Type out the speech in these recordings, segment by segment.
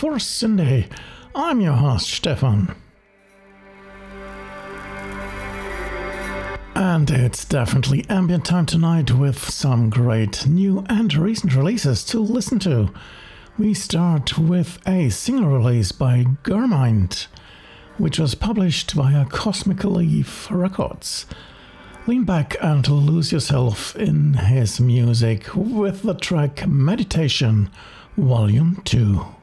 for Syndae. I'm your host, Stefan. And it's definitely ambient time tonight with some great new and recent releases to listen to. We start with a single release by Germind, which was published via Cosmic Leaf Records. Lean back and lose yourself in his music with the track Meditation Volume 2.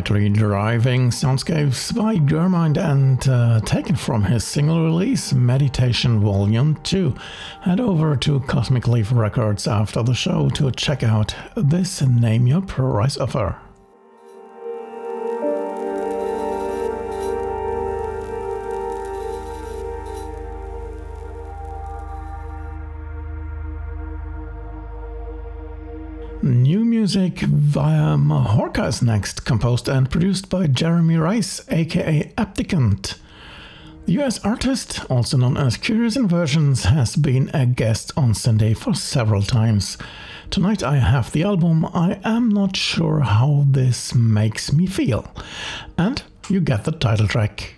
Driving soundscapes by Germind and uh, taken from his single release Meditation Volume 2. Head over to Cosmic Leaf Records after the show to check out this Name Your Price offer. Music via Mahorkas next, composed and produced by Jeremy Rice, aka Abdicant. The US artist, also known as Curious Inversions, has been a guest on Syndae for several times. Tonight I have the album I Am Not Sure How This Makes Me Feel. And you get the title track.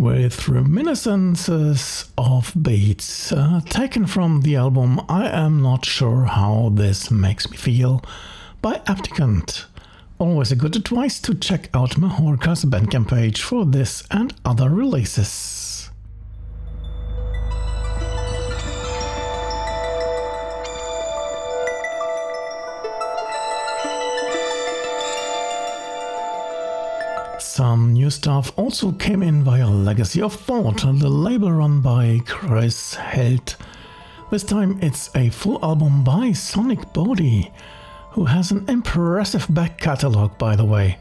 With reminiscences of beats uh, taken from the album I Am Not Sure How This Makes Me Feel by Abdicant. Always a good advice to check out Mahorka's Bandcamp page for this and other releases. Some new stuff also came in via Legacy of Thought, the label run by Chris Held. This time it's a full album by Sonic Bodhi, who has an impressive back catalogue by the way.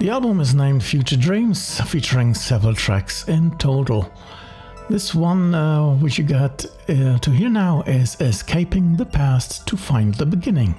The album is named Future Dreams, featuring several tracks in total. This one, uh, which you got uh, to hear now, is Escaping the Past to Find the Beginning.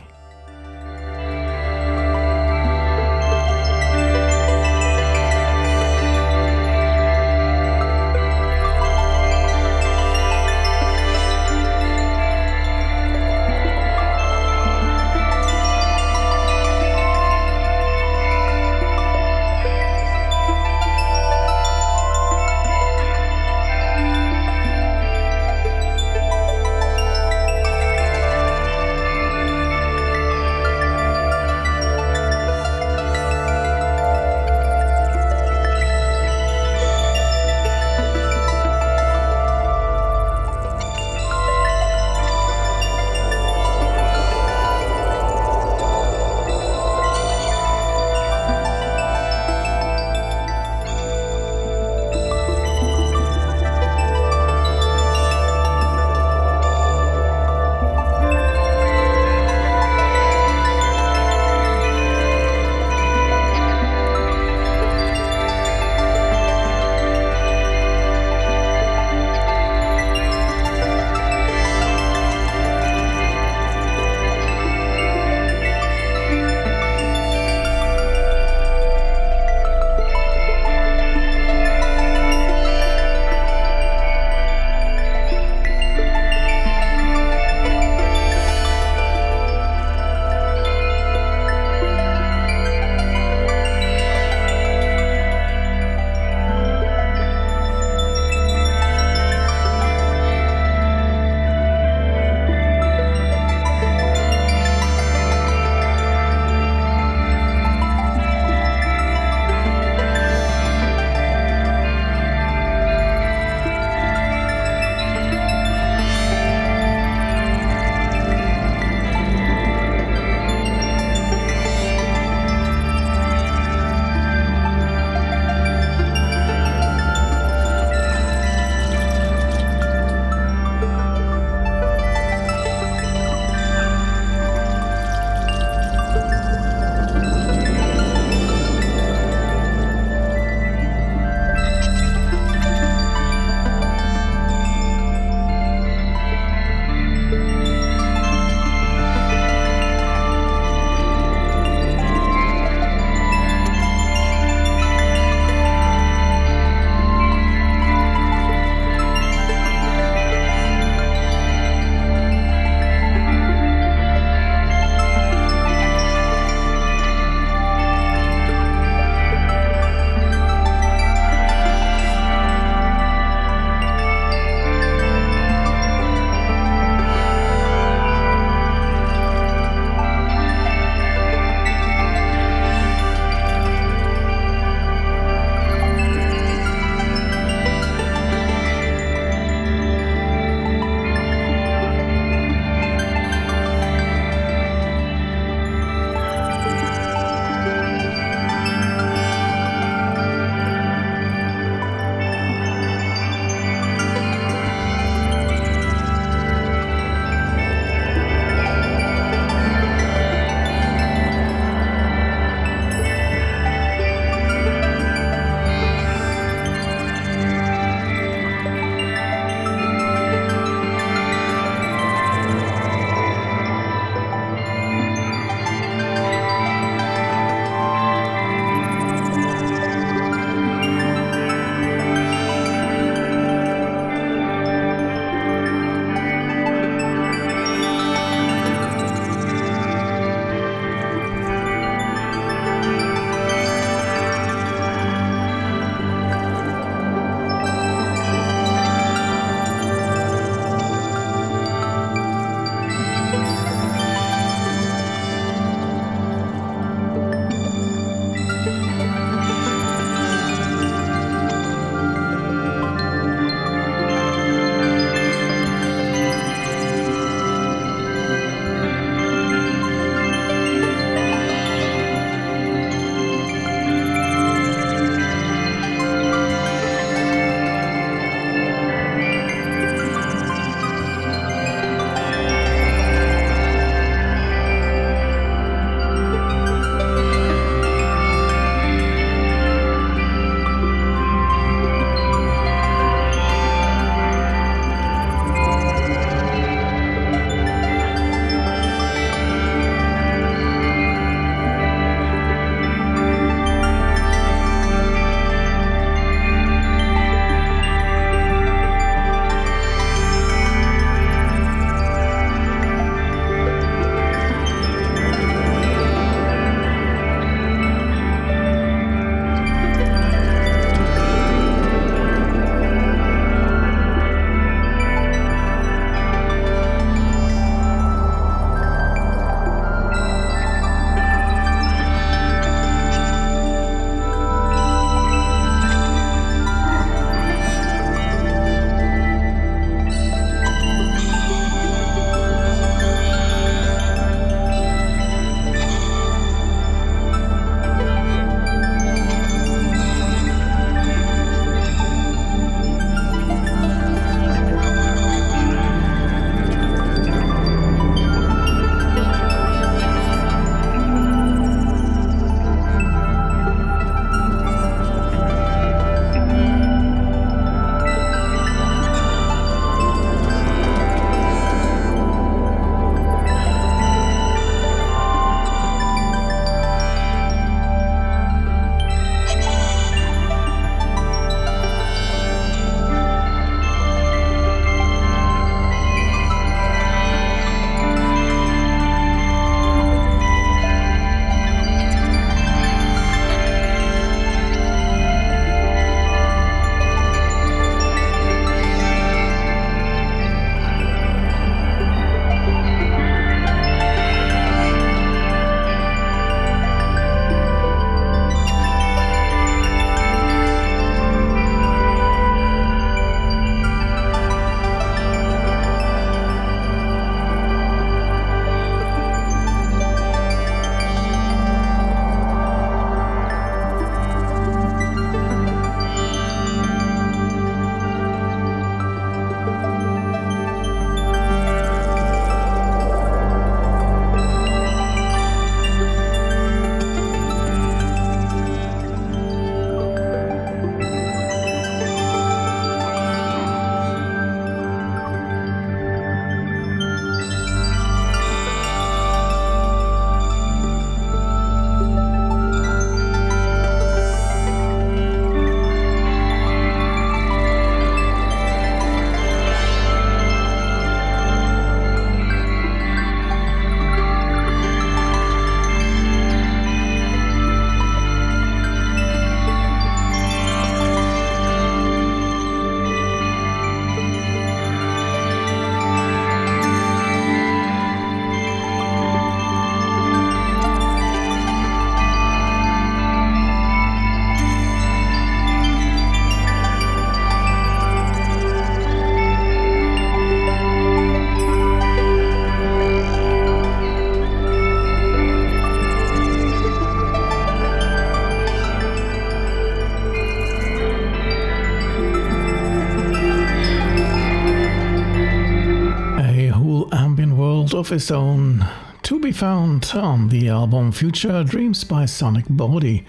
Of his own, to be found on the album Future Dreams by Sonic Bodhi.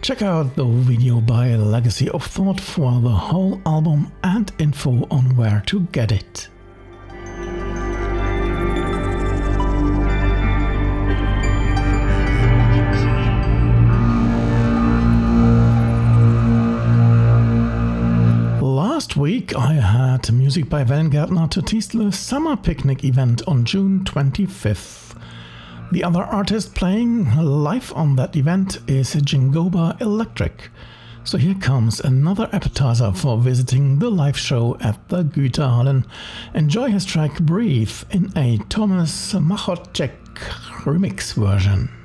Check out the video by Legacy of Thought for the whole album and info on where to get it. Week I had music by Vanguard to tease the summer picnic event on June 25th. The other artist playing live on that event is Jingoba Electric. So here comes another appetizer for visiting the live show at the Güterhallen. Enjoy his track Breathe in a Thomas Machocek remix version.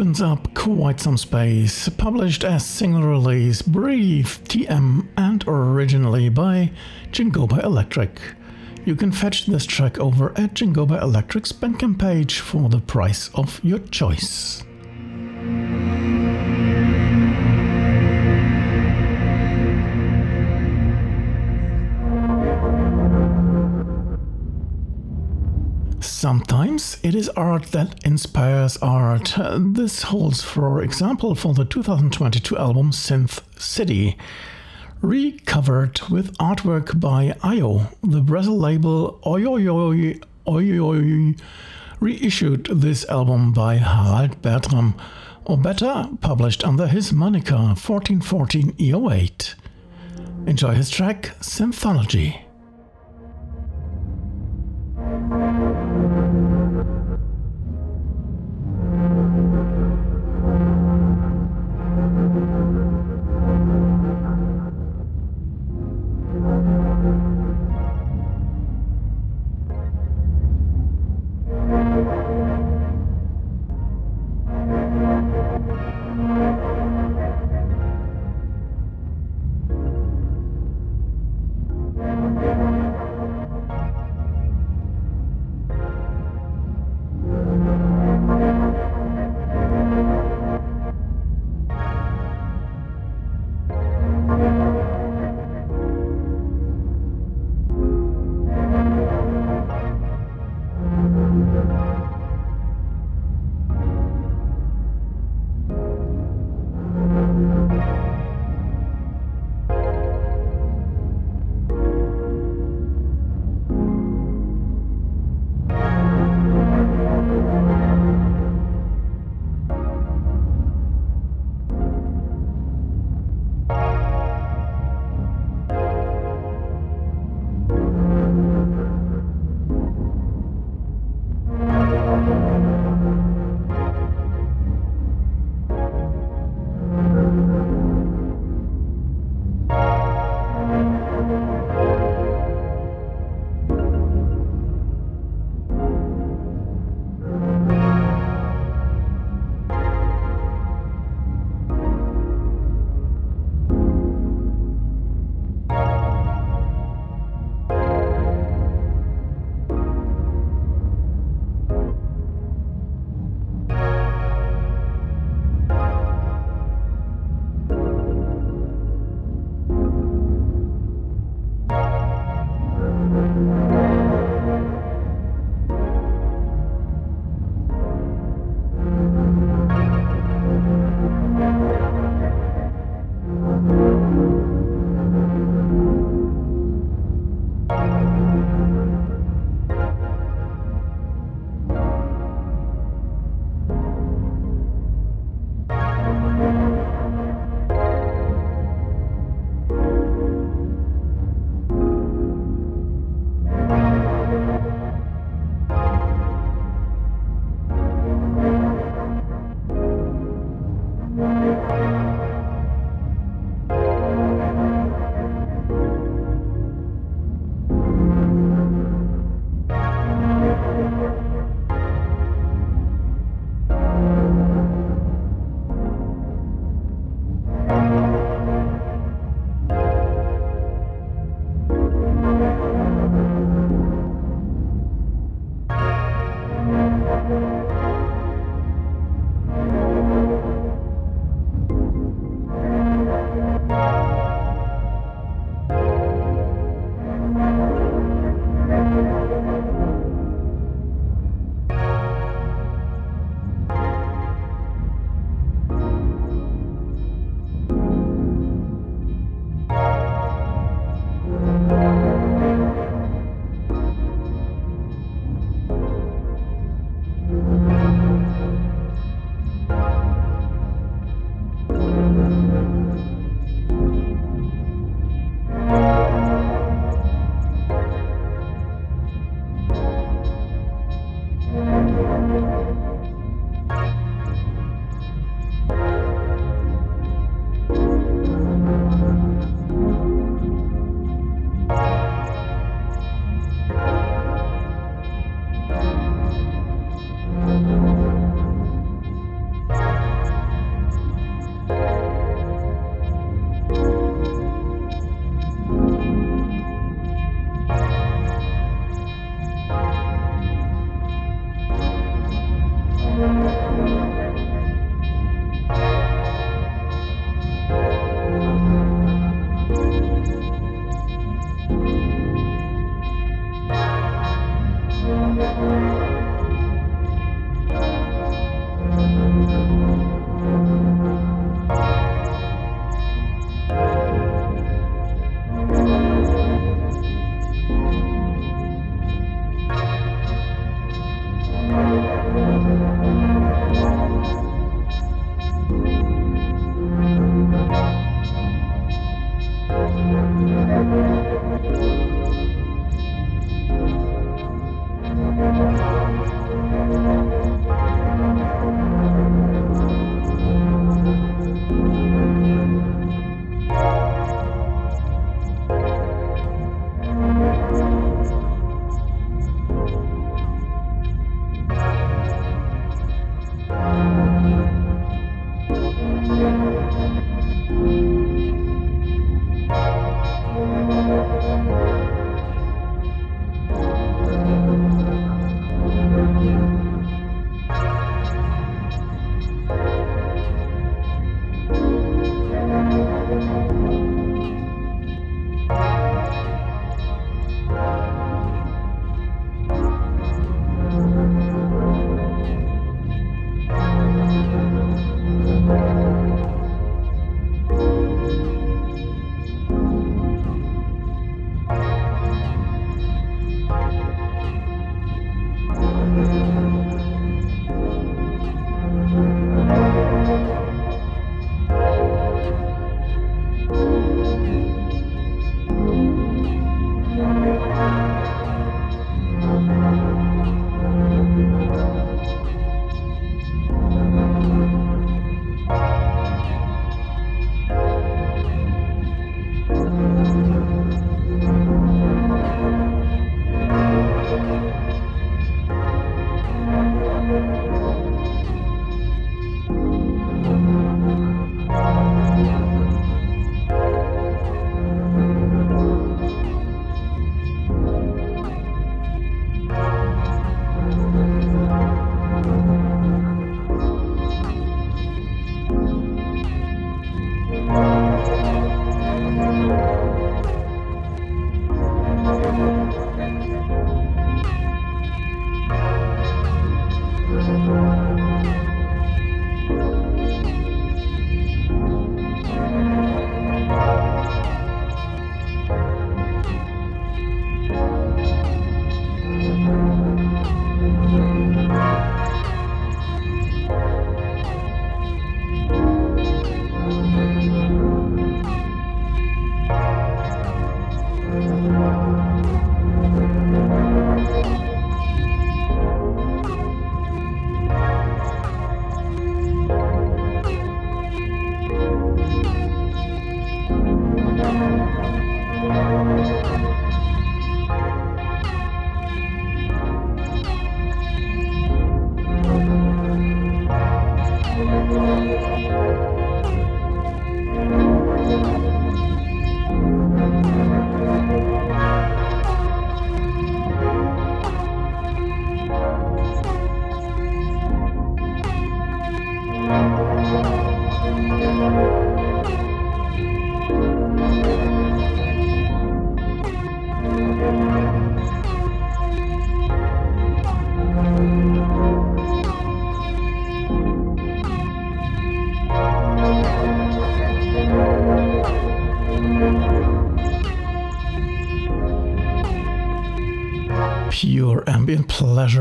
Opens up quite some space. Published as single release, Breathe TM, and originally by Jingoba Electric. You can fetch this track over at Jingoba Electric's Bandcamp page for the price of your choice. Sometimes it is art that inspires art. This holds, for example, for the 2022 album Synth City. Recovered with artwork by IO, the Brazil label Oyoyoy Oyoyoy reissued this album by Harald Bertram, or better, published under his moniker 1414 E08. Enjoy his track Synthology.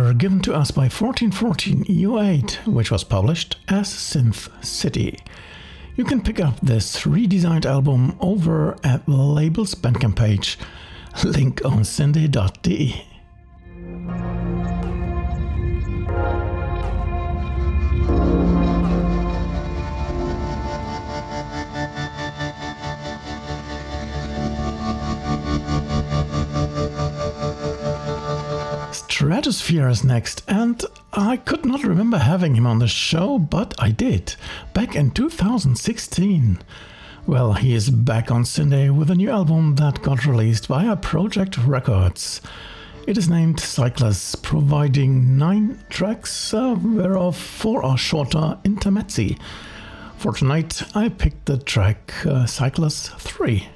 Pleasure given to us by 1414 E08, which was published as Synth City. You can pick up this redesigned album over at the label's Bandcamp page, link on syndae.de. Stratosphere is next, and I could not remember having him on the show, but I did, back in 2016. Well, he is back on Syndae with a new album that got released via Projekt Records. It is named Cyclus, providing nine tracks, uh, whereof four are shorter intermezzi. For tonight, I picked the track uh, Cyclus 3.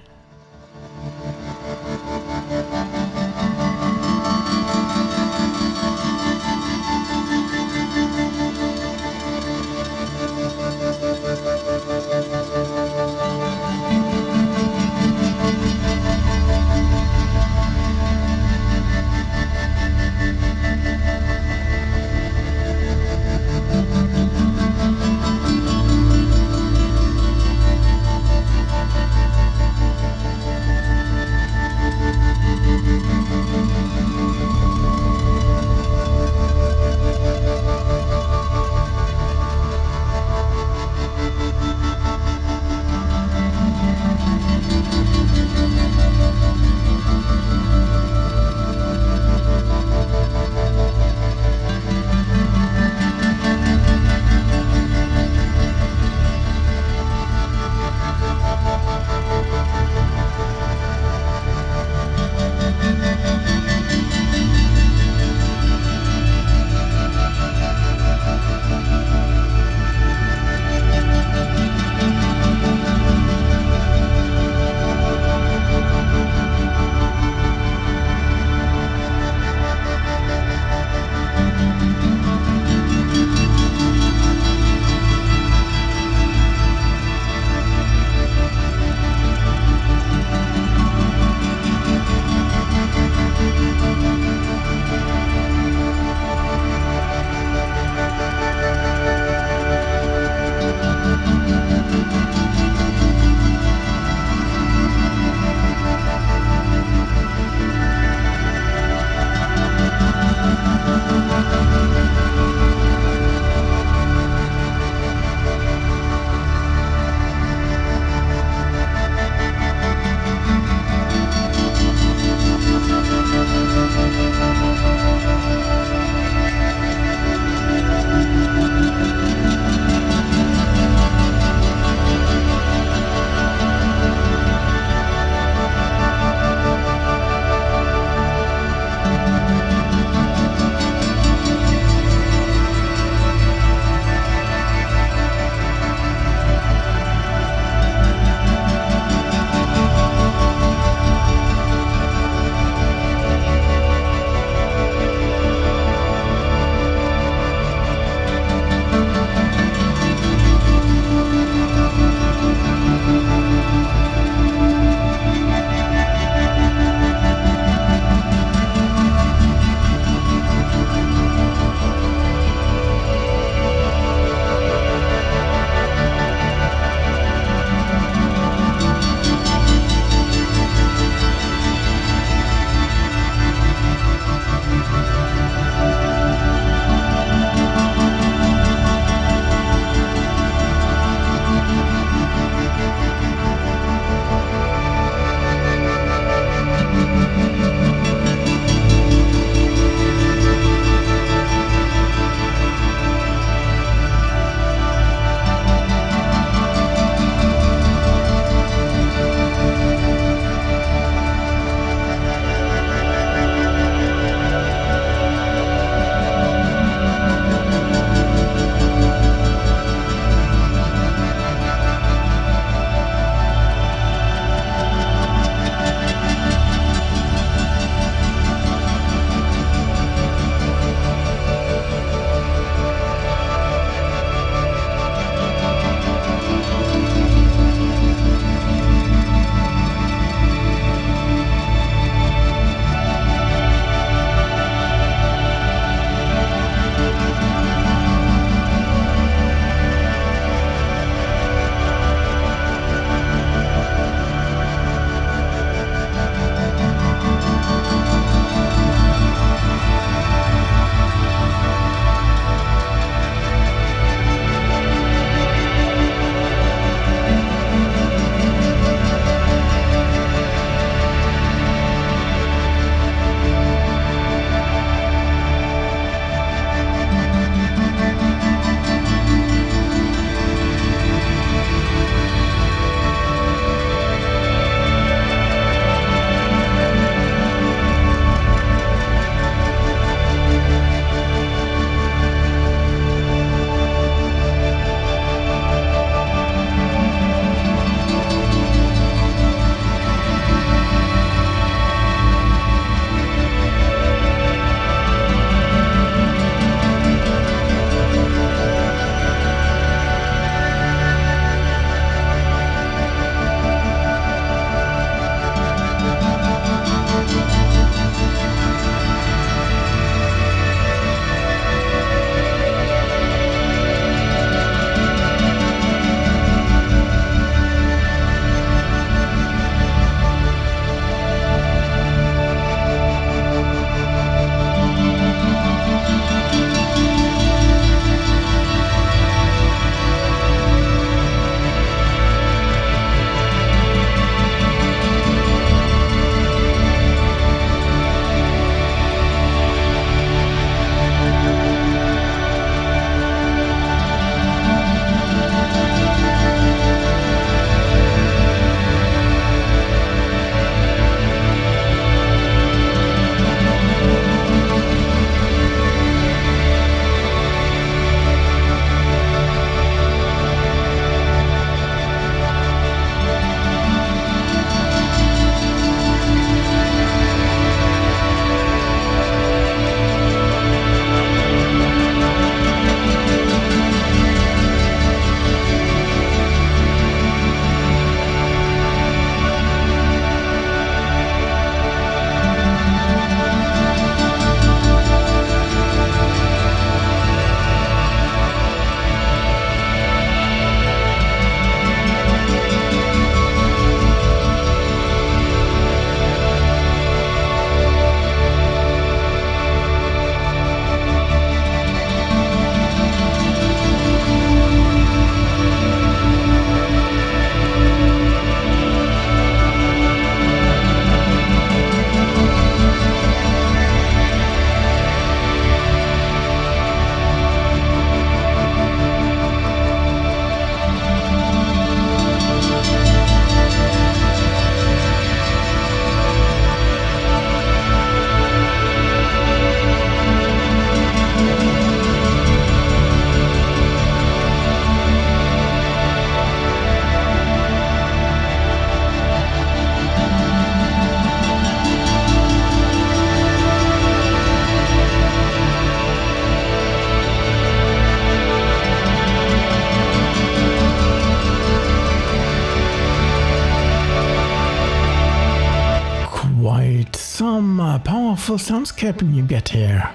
Wonderful soundscaping you get here.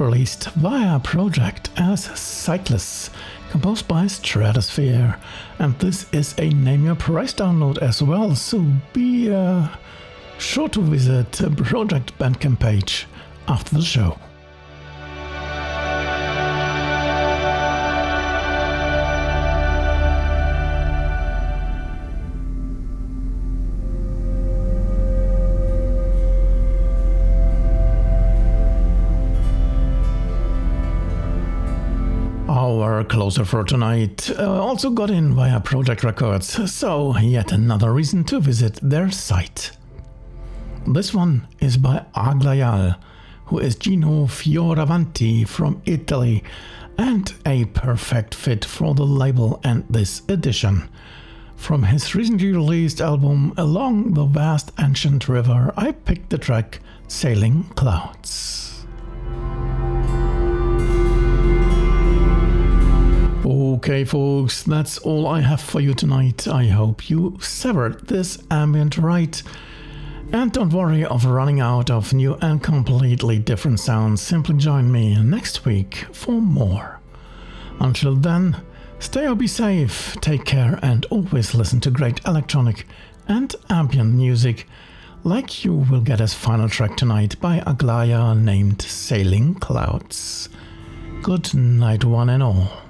Released via Projekt as Cyclus, composed by Stratosphere. And this is a Name Your Price download as well, so be uh, sure to visit the Projekt Bandcamp page after the show. Closer for tonight uh, also got in via Projekt Records, so yet another reason to visit their site. This one is by Aglaia, who is Gino Fioravanti from Italy, and a perfect fit for the label and this edition. From his recently released album Along the Vast Ancient River, I picked the track Sailing Clouds. Okay, folks, that's all I have for you tonight. I hope you severed this ambient right. And don't worry of running out of new and completely different sounds. Simply join me next week for more. Until then, stay or be safe, take care, and always listen to great electronic and ambient music, like you will get as final track tonight by Aglaia named Sailing Clouds. Good night, one and all.